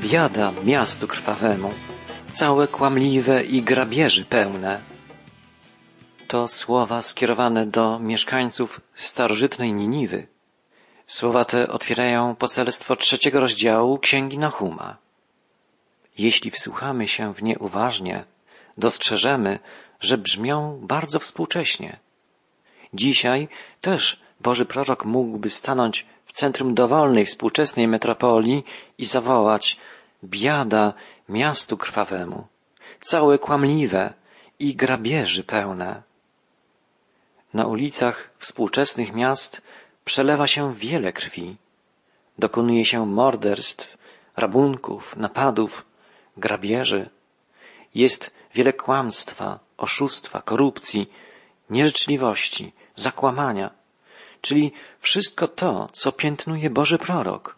Biada miastu krwawemu, całe kłamliwe i grabieży pełne. To słowa skierowane do mieszkańców starożytnej Niniwy. Słowa te otwierają poselstwo trzeciego rozdziału Księgi Nahuma. Jeśli wsłuchamy się w nie uważnie, dostrzeżemy, że brzmią bardzo współcześnie. Dzisiaj też Boży prorok mógłby stanąć centrum dowolnej współczesnej metropolii i zawołać biada miastu krwawemu, całe kłamliwe i grabieży pełne. Na ulicach współczesnych miast przelewa się wiele krwi. Dokonuje się morderstw, rabunków, napadów, grabieży. Jest wiele kłamstwa, oszustwa, korupcji, nieżyczliwości, zakłamania, czyli wszystko to, co piętnuje Boży prorok.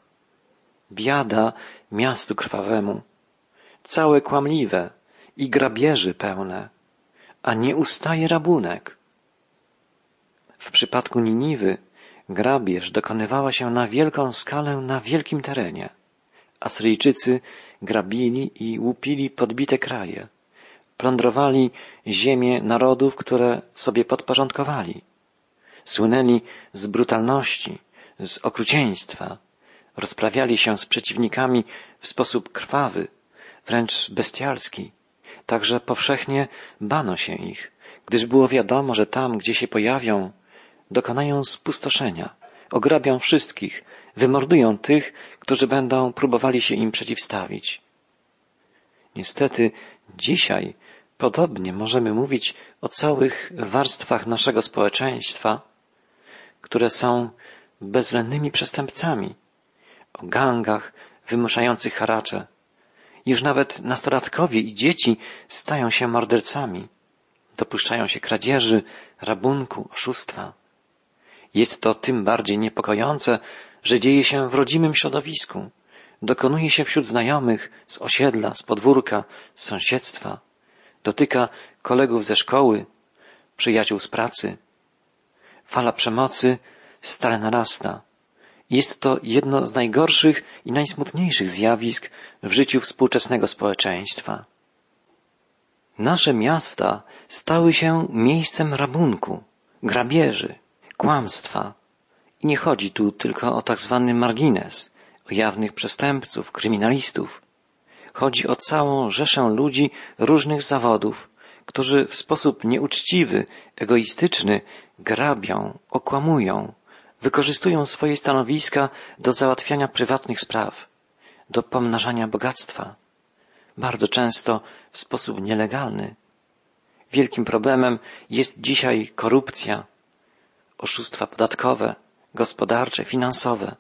Biada miastu krwawemu, całe kłamliwe i grabieży pełne, a nie ustaje rabunek. W przypadku Niniwy grabież dokonywała się na wielką skalę na wielkim terenie. Asyryjczycy grabili i łupili podbite kraje. Plądrowali ziemię narodów, które sobie podporządkowali. Słynęli z brutalności, z okrucieństwa. Rozprawiali się z przeciwnikami w sposób krwawy, wręcz bestialski. Także powszechnie bano się ich, gdyż było wiadomo, że tam, gdzie się pojawią, dokonają spustoszenia, ograbią wszystkich, wymordują tych, którzy będą próbowali się im przeciwstawić. Niestety dzisiaj podobnie możemy mówić o całych warstwach naszego społeczeństwa, które są bezwzględnymi przestępcami, o gangach wymuszających haracze. Już nawet nastolatkowie i dzieci stają się mordercami, dopuszczają się kradzieży, rabunku, oszustwa. Jest to tym bardziej niepokojące, że dzieje się w rodzimym środowisku, dokonuje się wśród znajomych, z osiedla, z podwórka, z sąsiedztwa, dotyka kolegów ze szkoły, przyjaciół z pracy. Fala przemocy stale narasta. Jest to jedno z najgorszych i najsmutniejszych zjawisk w życiu współczesnego społeczeństwa. Nasze miasta stały się miejscem rabunku, grabieży, kłamstwa. I nie chodzi tu tylko o tak zwany margines, o jawnych przestępców, kryminalistów. Chodzi o całą rzeszę ludzi różnych zawodów, którzy w sposób nieuczciwy, egoistyczny grabią, okłamują, wykorzystują swoje stanowiska do załatwiania prywatnych spraw, do pomnażania bogactwa, bardzo często w sposób nielegalny. Wielkim problemem jest dzisiaj korupcja, oszustwa podatkowe, gospodarcze, finansowe.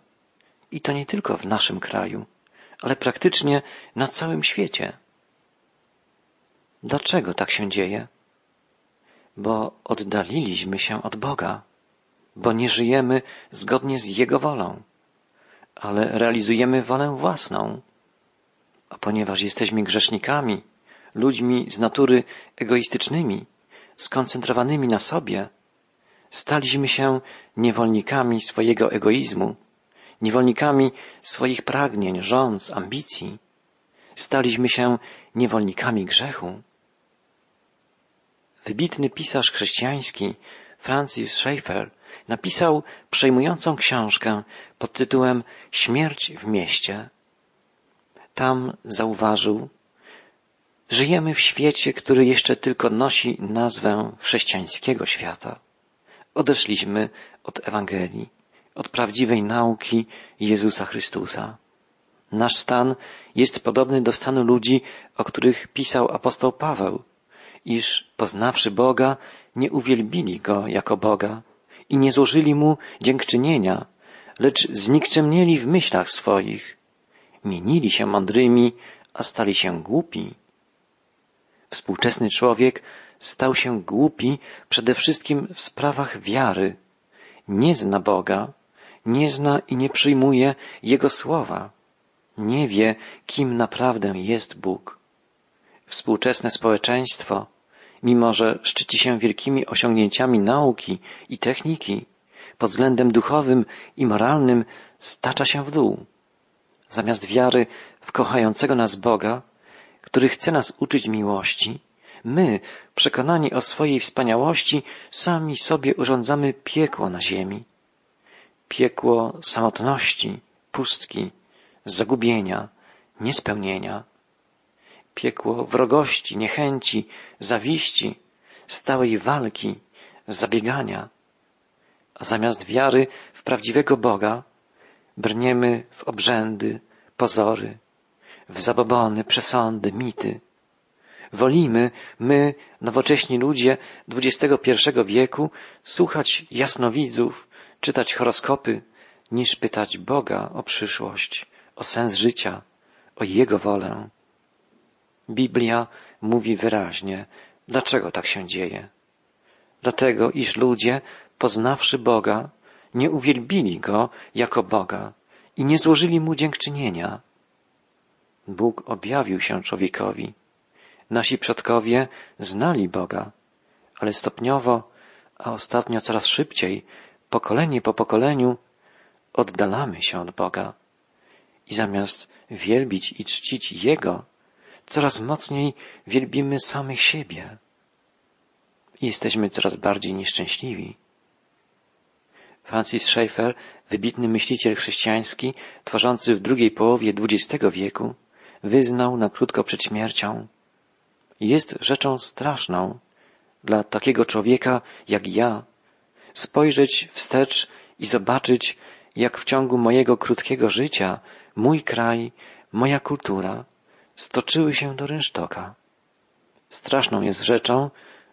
I to nie tylko w naszym kraju, ale praktycznie na całym świecie. Dlaczego tak się dzieje? Bo oddaliliśmy się od Boga, bo nie żyjemy zgodnie z Jego wolą, ale realizujemy wolę własną. A ponieważ jesteśmy grzesznikami, ludźmi z natury egoistycznymi, skoncentrowanymi na sobie, staliśmy się niewolnikami swojego egoizmu, niewolnikami swoich pragnień, rządz, ambicji. Staliśmy się niewolnikami grzechu. Wybitny pisarz chrześcijański Francis Schaeffer napisał przejmującą książkę pod tytułem Śmierć w mieście. Tam zauważył, żyjemy w świecie, który jeszcze tylko nosi nazwę chrześcijańskiego świata. Odeszliśmy od Ewangelii, od prawdziwej nauki Jezusa Chrystusa. Nasz stan jest podobny do stanu ludzi, o których pisał apostoł Paweł, iż poznawszy Boga, nie uwielbili Go jako Boga i nie złożyli Mu dziękczynienia, lecz znikczemnieli w myślach swoich. Mienili się mądrymi, a stali się głupi. Współczesny człowiek stał się głupi przede wszystkim w sprawach wiary. Nie zna Boga, nie zna i nie przyjmuje Jego słowa. Nie wie, kim naprawdę jest Bóg. Współczesne społeczeństwo, mimo że szczyci się wielkimi osiągnięciami nauki i techniki, pod względem duchowym i moralnym stacza się w dół. Zamiast wiary w kochającego nas Boga, który chce nas uczyć miłości, my, przekonani o swojej wspaniałości, sami sobie urządzamy piekło na ziemi. Piekło samotności, pustki, zagubienia, niespełnienia. Piekło wrogości, niechęci, zawiści, stałej walki, zabiegania. A zamiast wiary w prawdziwego Boga, brniemy w obrzędy, pozory, w zabobony, przesądy, mity. Wolimy, my, nowocześni ludzie XXI wieku, słuchać jasnowidzów, czytać horoskopy, niż pytać Boga o przyszłość, o sens życia, o Jego wolę. Biblia mówi wyraźnie, dlaczego tak się dzieje. Dlatego, iż ludzie, poznawszy Boga, nie uwielbili Go jako Boga i nie złożyli Mu dziękczynienia. Bóg objawił się człowiekowi. Nasi przodkowie znali Boga, ale stopniowo, a ostatnio coraz szybciej, pokolenie po pokoleniu, oddalamy się od Boga i zamiast wielbić i czcić Jego, coraz mocniej wielbimy samych siebie. I jesteśmy coraz bardziej nieszczęśliwi. Francis Schaeffer, wybitny myśliciel chrześcijański, tworzący w drugiej połowie XX wieku, wyznał na krótko przed śmiercią. Jest rzeczą straszną dla takiego człowieka jak ja spojrzeć wstecz i zobaczyć, jak w ciągu mojego krótkiego życia mój kraj, moja kultura stoczyły się do rynsztoka. Straszną jest rzeczą,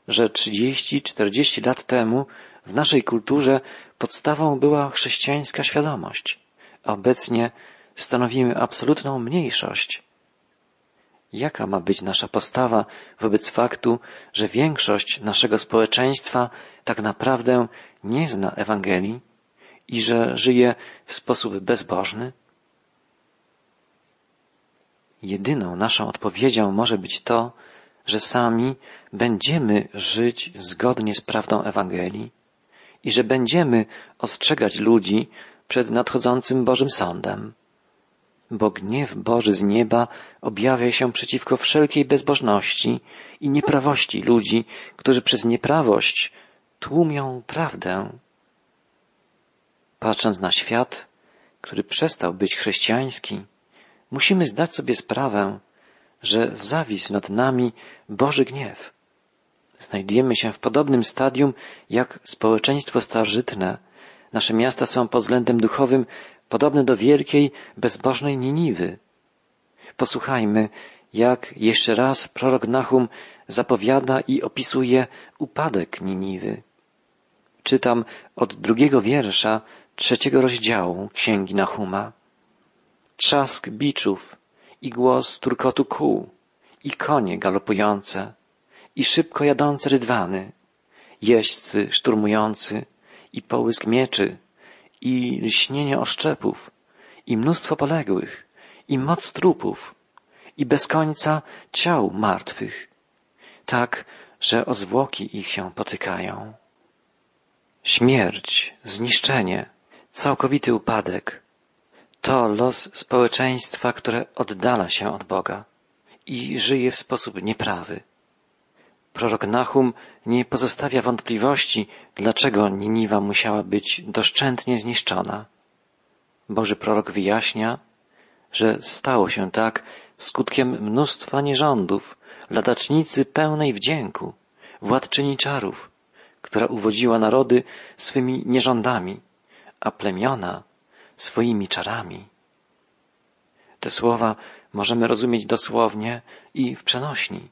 że trzydzieści, czterdzieści lat temu w naszej kulturze podstawą była chrześcijańska świadomość. Obecnie stanowimy absolutną mniejszość. Jaka ma być nasza postawa wobec faktu, że większość naszego społeczeństwa tak naprawdę nie zna Ewangelii i że żyje w sposób bezbożny? Jedyną naszą odpowiedzią może być to, że sami będziemy żyć zgodnie z prawdą Ewangelii i że będziemy ostrzegać ludzi przed nadchodzącym Bożym Sądem. Bo gniew Boży z nieba objawia się przeciwko wszelkiej bezbożności i nieprawości ludzi, którzy przez nieprawość tłumią prawdę. Patrząc na świat, który przestał być chrześcijański, musimy zdać sobie sprawę, że zawisł nad nami Boży gniew. Znajdujemy się w podobnym stadium jak społeczeństwo starożytne. Nasze miasta są pod względem duchowym podobne do wielkiej, bezbożnej Niniwy. Posłuchajmy, jak jeszcze raz prorok Nahum zapowiada i opisuje upadek Niniwy. Czytam od drugiego wiersza trzeciego rozdziału Księgi Nahuma. Trzask biczów i głos turkotu kół i konie galopujące i szybko jadące rydwany, jeźdźcy szturmujący i połysk mieczy i lśnienie oszczepów i mnóstwo poległych i moc trupów i bez końca ciał martwych, tak, że o zwłoki ich się potykają. Śmierć, zniszczenie, całkowity upadek to los społeczeństwa, które oddala się od Boga i żyje w sposób nieprawy. Prorok Nahum nie pozostawia wątpliwości, dlaczego Niniwa musiała być doszczętnie zniszczona. Boży prorok wyjaśnia, że stało się tak skutkiem mnóstwa nierządów, ladacznicy pełnej wdzięku, władczyni czarów, która uwodziła narody swymi nierządami, a plemiona swoimi czarami. Te słowa możemy rozumieć dosłownie i w przenośni.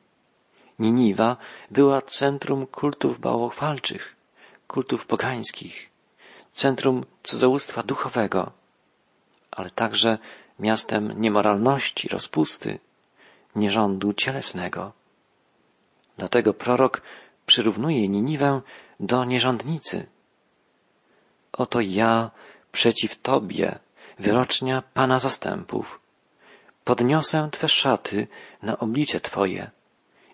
Niniwa była centrum kultów bałwochwalczych, kultów pogańskich, centrum cudzołóstwa duchowego, ale także miastem niemoralności, rozpusty, nierządu cielesnego. Dlatego prorok przyrównuje Niniwę do nierządnicy. Oto ja przeciw Tobie, wyrocznia Pana zastępów. Podniosę Twe szaty na oblicze Twoje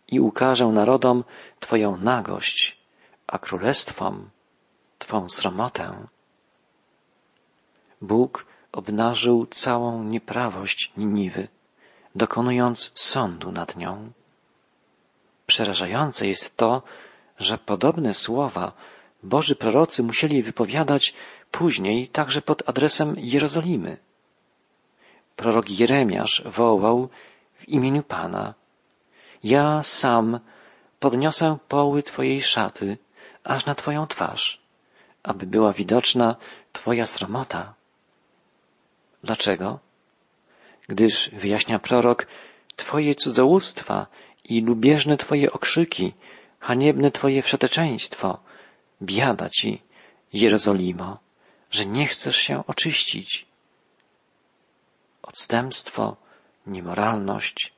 i ukażę narodom Twoją nagość, a królestwom Twą sromotę. Bóg obnażył całą nieprawość Niniwy, dokonując sądu nad nią. Przerażające jest to, że podobne słowa Boży prorocy musieli wypowiadać później także pod adresem Jerozolimy. Prorok Jeremiasz wołał w imieniu Pana. Ja sam podniosę poły Twojej szaty aż na Twoją twarz, aby była widoczna Twoja sromota. Dlaczego? Gdyż, wyjaśnia prorok, Twoje cudzołóstwa i lubieżne Twoje okrzyki, haniebne Twoje wszeteczeństwo, biada Ci, Jerozolimo, że nie chcesz się oczyścić. Odstępstwo, niemoralność,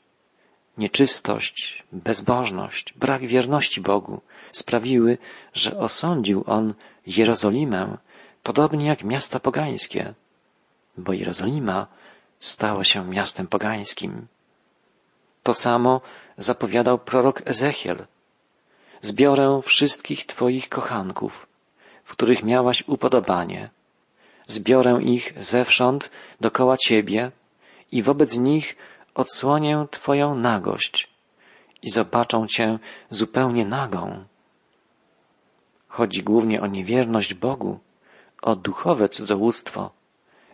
nieczystość, bezbożność, brak wierności Bogu sprawiły, że osądził on Jerozolimę podobnie jak miasta pogańskie, bo Jerozolima stała się miastem pogańskim. To samo zapowiadał prorok Ezechiel. Zbiorę wszystkich Twoich kochanków, w których miałaś upodobanie. Zbiorę ich zewsząd dokoła Ciebie i wobec nich odsłonię Twoją nagość i zobaczą Cię zupełnie nagą. Chodzi głównie o niewierność Bogu, o duchowe cudzołóstwo,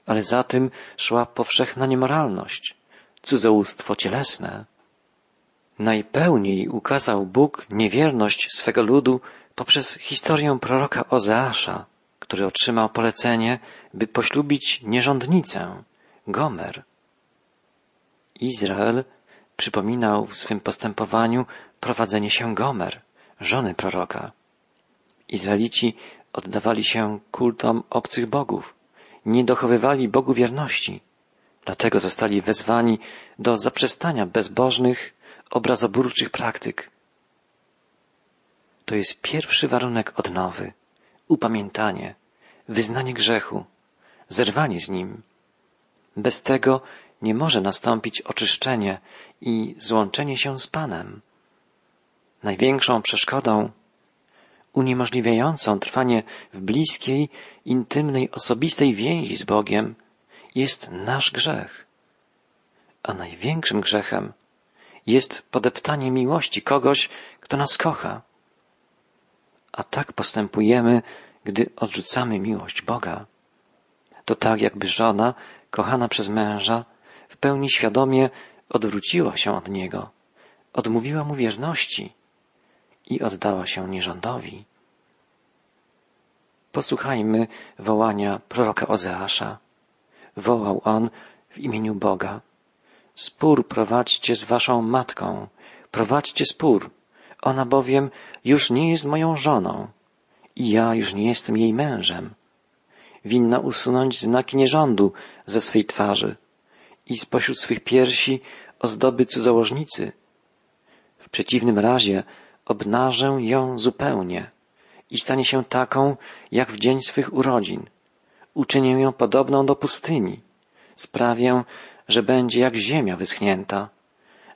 ale za tym szła powszechna niemoralność, cudzołóstwo cielesne. Najpełniej ukazał Bóg niewierność swego ludu poprzez historię proroka Ozeasza, który otrzymał polecenie, by poślubić nierządnicę, Gomer. Izrael przypominał w swym postępowaniu prowadzenie się Gomer, żony proroka. Izraelici oddawali się kultom obcych bogów, nie dochowywali Bogu wierności, dlatego zostali wezwani do zaprzestania bezbożnych, obrazoburczych praktyk. To jest pierwszy warunek odnowy, upamiętanie, wyznanie grzechu, zerwanie z nim. Bez tego nie może nastąpić oczyszczenie i złączenie się z Panem. Największą przeszkodą uniemożliwiającą trwanie w bliskiej, intymnej, osobistej więzi z Bogiem jest nasz grzech. A największym grzechem jest podeptanie miłości kogoś, kto nas kocha. A tak postępujemy, gdy odrzucamy miłość Boga. To tak, jakby żona, kochana przez męża, w pełni świadomie odwróciła się od niego, odmówiła mu wierności i oddała się nierządowi. Posłuchajmy wołania proroka Ozeasza. Wołał on w imieniu Boga. Spór prowadźcie z waszą matką, prowadźcie spór. Ona bowiem już nie jest moją żoną i ja już nie jestem jej mężem. Winna usunąć znaki nierządu ze swej twarzy i spośród swych piersi ozdoby cudzołożnicy. W przeciwnym razie obnażę ją zupełnie i stanie się taką, jak w dzień swych urodzin. Uczynię ją podobną do pustyni. Sprawię, że będzie jak ziemia wyschnięta,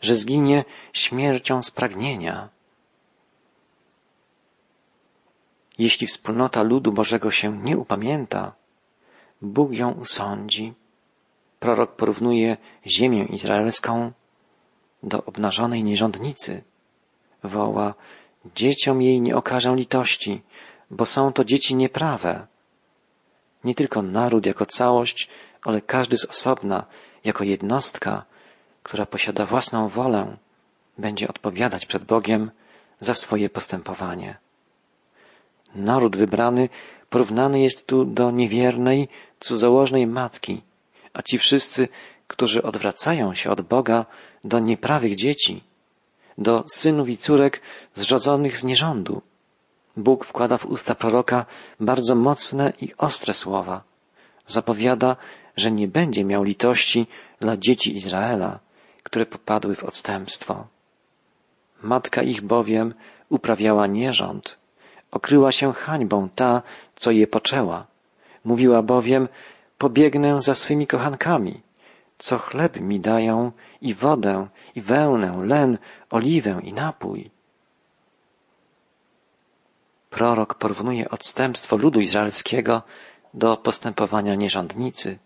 że zginie śmiercią spragnienia. Jeśli wspólnota ludu Bożego się nie upamięta, Bóg ją usądzi. Prorok porównuje ziemię izraelską do obnażonej nierządnicy. Woła, dzieciom jej nie okażę litości, bo są to dzieci nieprawe. Nie tylko naród jako całość, ale każdy z osobna, jako jednostka, która posiada własną wolę, będzie odpowiadać przed Bogiem za swoje postępowanie. Naród wybrany porównany jest tu do niewiernej, cudzołożnej matki, a ci wszyscy, którzy odwracają się od Boga do nieprawych dzieci, do synów i córek zrodzonych z nierządu. Bóg wkłada w usta proroka bardzo mocne i ostre słowa. Zapowiada, że nie będzie miał litości dla dzieci Izraela, które popadły w odstępstwo. Matka ich bowiem uprawiała nierząd, okryła się hańbą ta, co je poczęła. Mówiła bowiem, pobiegnę za swymi kochankami, co chleb mi dają i wodę, i wełnę, len, oliwę i napój. Prorok porównuje odstępstwo ludu izraelskiego do postępowania nierządnicy.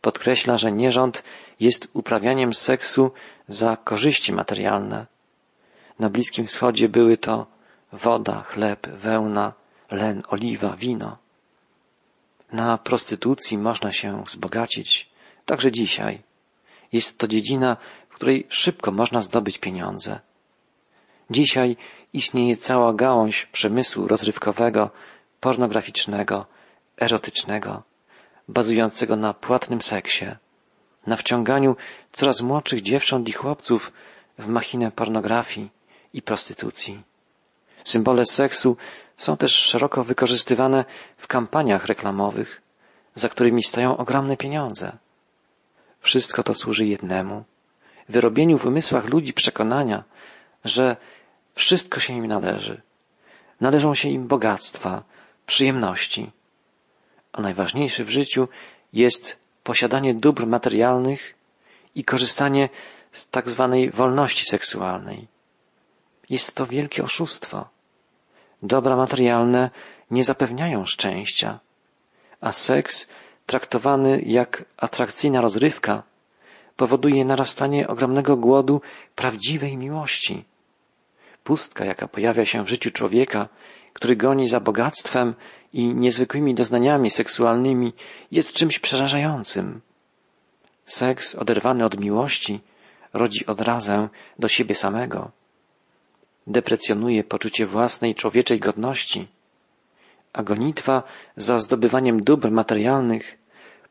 podkreśla, że nierząd jest uprawianiem seksu za korzyści materialne. Na Bliskim Wschodzie były to woda, chleb, wełna, len, oliwa, wino. Na prostytucji można się wzbogacić, także dzisiaj. Jest to dziedzina, w której szybko można zdobyć pieniądze. Dzisiaj istnieje cała gałąź przemysłu rozrywkowego, pornograficznego, erotycznego, bazującego na płatnym seksie, na wciąganiu coraz młodszych dziewcząt i chłopców w machinę pornografii i prostytucji. Symbole seksu są też szeroko wykorzystywane w kampaniach reklamowych, za którymi stoją ogromne pieniądze. Wszystko to służy jednemu wyrobieniu w umysłach ludzi przekonania, że wszystko się im należy. Należą się im bogactwa, przyjemności. A najważniejsze w życiu jest posiadanie dóbr materialnych i korzystanie z tak zwanej wolności seksualnej. Jest to wielkie oszustwo. Dobra materialne nie zapewniają szczęścia, a seks traktowany jak atrakcyjna rozrywka powoduje narastanie ogromnego głodu prawdziwej miłości. Pustka, jaka pojawia się w życiu człowieka, który goni za bogactwem i niezwykłymi doznaniami seksualnymi, jest czymś przerażającym. Seks oderwany od miłości rodzi odrazę do siebie samego. Deprecjonuje poczucie własnej człowieczej godności, a gonitwa za zdobywaniem dóbr materialnych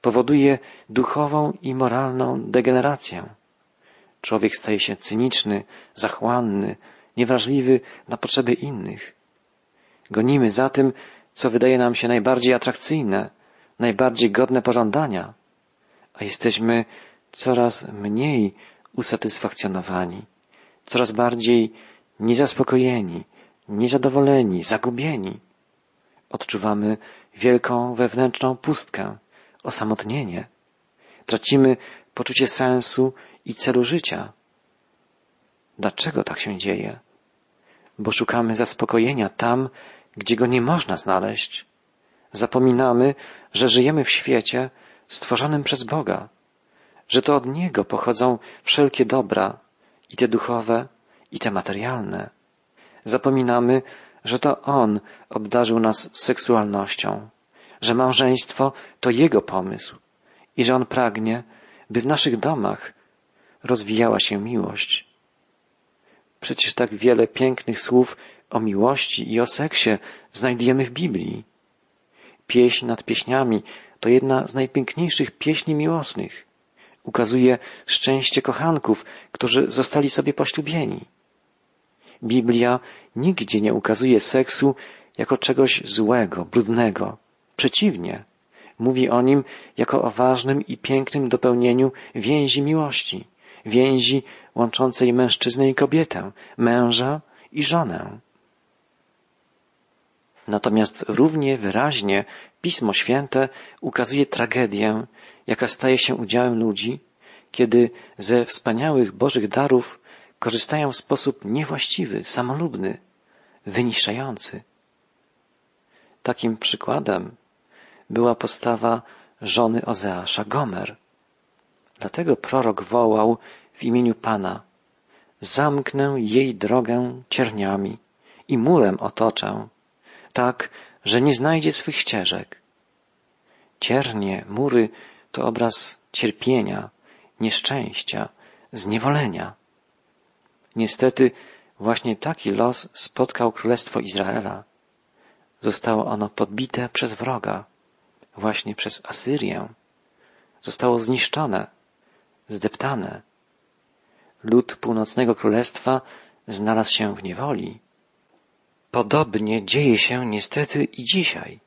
powoduje duchową i moralną degenerację. Człowiek staje się cyniczny, zachłanny, niewrażliwy na potrzeby innych. Gonimy za tym, co wydaje nam się najbardziej atrakcyjne, najbardziej godne pożądania, a jesteśmy coraz mniej usatysfakcjonowani, coraz bardziej niezaspokojeni, niezadowoleni, zagubieni. Odczuwamy wielką wewnętrzną pustkę, osamotnienie. Tracimy poczucie sensu i celu życia. Dlaczego tak się dzieje? Bo szukamy zaspokojenia tam, gdzie go nie można znaleźć. Zapominamy, że żyjemy w świecie stworzonym przez Boga, że to od Niego pochodzą wszelkie dobra, i te duchowe, i te materialne. Zapominamy, że to On obdarzył nas seksualnością, że małżeństwo to Jego pomysł i że On pragnie, by w naszych domach rozwijała się miłość. Przecież tak wiele pięknych słów o miłości i o seksie znajdujemy w Biblii. Pieśń nad pieśniami to jedna z najpiękniejszych pieśni miłosnych. Ukazuje szczęście kochanków, którzy zostali sobie poślubieni. Biblia nigdzie nie ukazuje seksu jako czegoś złego, brudnego. Przeciwnie, mówi o nim jako o ważnym i pięknym dopełnieniu więzi miłości, więzi łączącej mężczyznę i kobietę, męża i żonę. Natomiast równie wyraźnie Pismo Święte ukazuje tragedię, jaka staje się udziałem ludzi, kiedy ze wspaniałych Bożych darów korzystają w sposób niewłaściwy, samolubny, wyniszczający. Takim przykładem była postawa żony Ozeasza, Gomer. Dlatego prorok wołał w imieniu Pana, zamknę jej drogę cierniami i murem otoczę, tak, że nie znajdzie swych ścieżek. Ciernie, mury to obraz cierpienia, nieszczęścia, zniewolenia. Niestety właśnie taki los spotkał Królestwo Izraela. Zostało ono podbite przez wroga, właśnie przez Asyrię. Zostało zniszczone, zdeptane. Lud północnego królestwa znalazł się w niewoli. Podobnie dzieje się niestety i dzisiaj.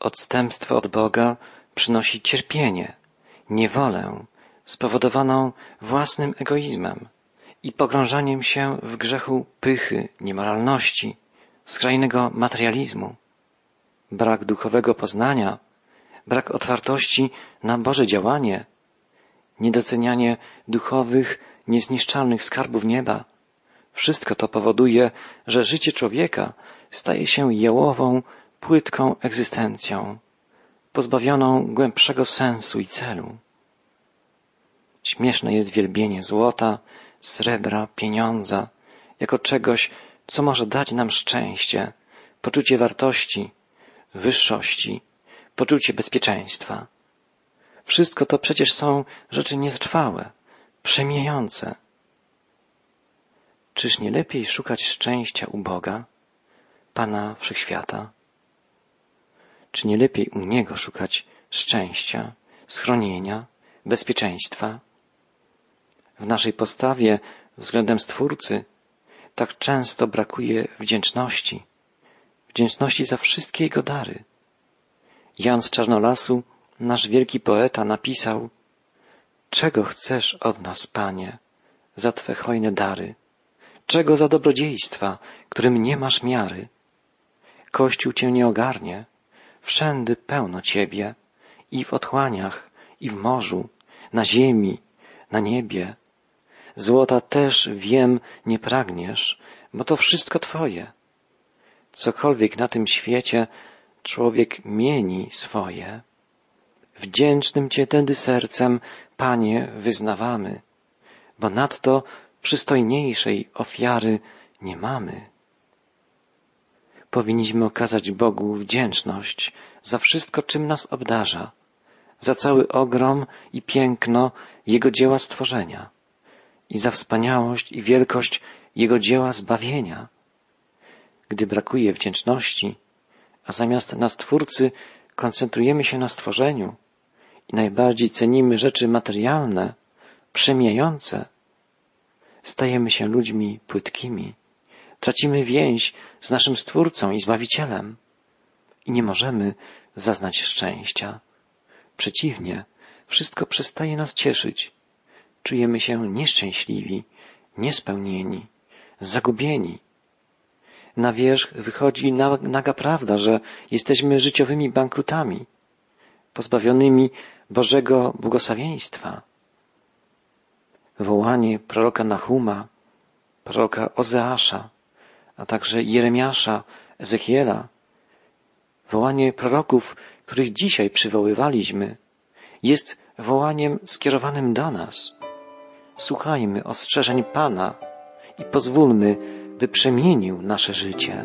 Odstępstwo od Boga przynosi cierpienie, niewolę spowodowaną własnym egoizmem i pogrążaniem się w grzechu pychy, niemoralności, skrajnego materializmu. Brak duchowego poznania, brak otwartości na Boże działanie, niedocenianie duchowych, niezniszczalnych skarbów nieba. Wszystko to powoduje, że życie człowieka staje się jałową, płytką egzystencją, pozbawioną głębszego sensu i celu. Śmieszne jest wielbienie złota, srebra, pieniądza, jako czegoś, co może dać nam szczęście, poczucie wartości, wyższości, poczucie bezpieczeństwa. Wszystko to przecież są rzeczy nietrwałe, przemijające. Czyż nie lepiej szukać szczęścia u Boga, Pana Wszechświata? Czy nie lepiej u Niego szukać szczęścia, schronienia, bezpieczeństwa? W naszej postawie względem Stwórcy tak często brakuje wdzięczności, wdzięczności za wszystkie Jego dary. Jan z Czarnolasu, nasz wielki poeta, napisał Czego chcesz od nas, Panie, za Twe hojne dary? Czego za dobrodziejstwa, którym nie masz miary? Kościół Cię nie ogarnie, wszędy pełno Ciebie, i w otchłaniach, i w morzu, na ziemi, na niebie. Złota też, wiem, nie pragniesz, bo to wszystko Twoje. Cokolwiek na tym świecie człowiek mieni swoje. Wdzięcznym Cię tedy sercem, Panie, wyznawamy, bo nadto przystojniejszej ofiary nie mamy. Powinniśmy okazać Bogu wdzięczność za wszystko, czym nas obdarza, za cały ogrom i piękno Jego dzieła stworzenia i za wspaniałość i wielkość Jego dzieła zbawienia. Gdy brakuje wdzięczności, a zamiast na Stwórcy koncentrujemy się na stworzeniu i najbardziej cenimy rzeczy materialne, przemijające, stajemy się ludźmi płytkimi, tracimy więź z naszym Stwórcą i Zbawicielem i nie możemy zaznać szczęścia. Przeciwnie, wszystko przestaje nas cieszyć. Czujemy się nieszczęśliwi, niespełnieni, zagubieni. Na wierzch wychodzi naga prawda, że jesteśmy życiowymi bankrutami, pozbawionymi Bożego błogosławieństwa. Wołanie proroka Nahuma, proroka Ozeasza, a także Jeremiasza, Ezechiela, wołanie proroków, których dzisiaj przywoływaliśmy, jest wołaniem skierowanym do nas. Słuchajmy ostrzeżeń Pana i pozwólmy, by przemienił nasze życie.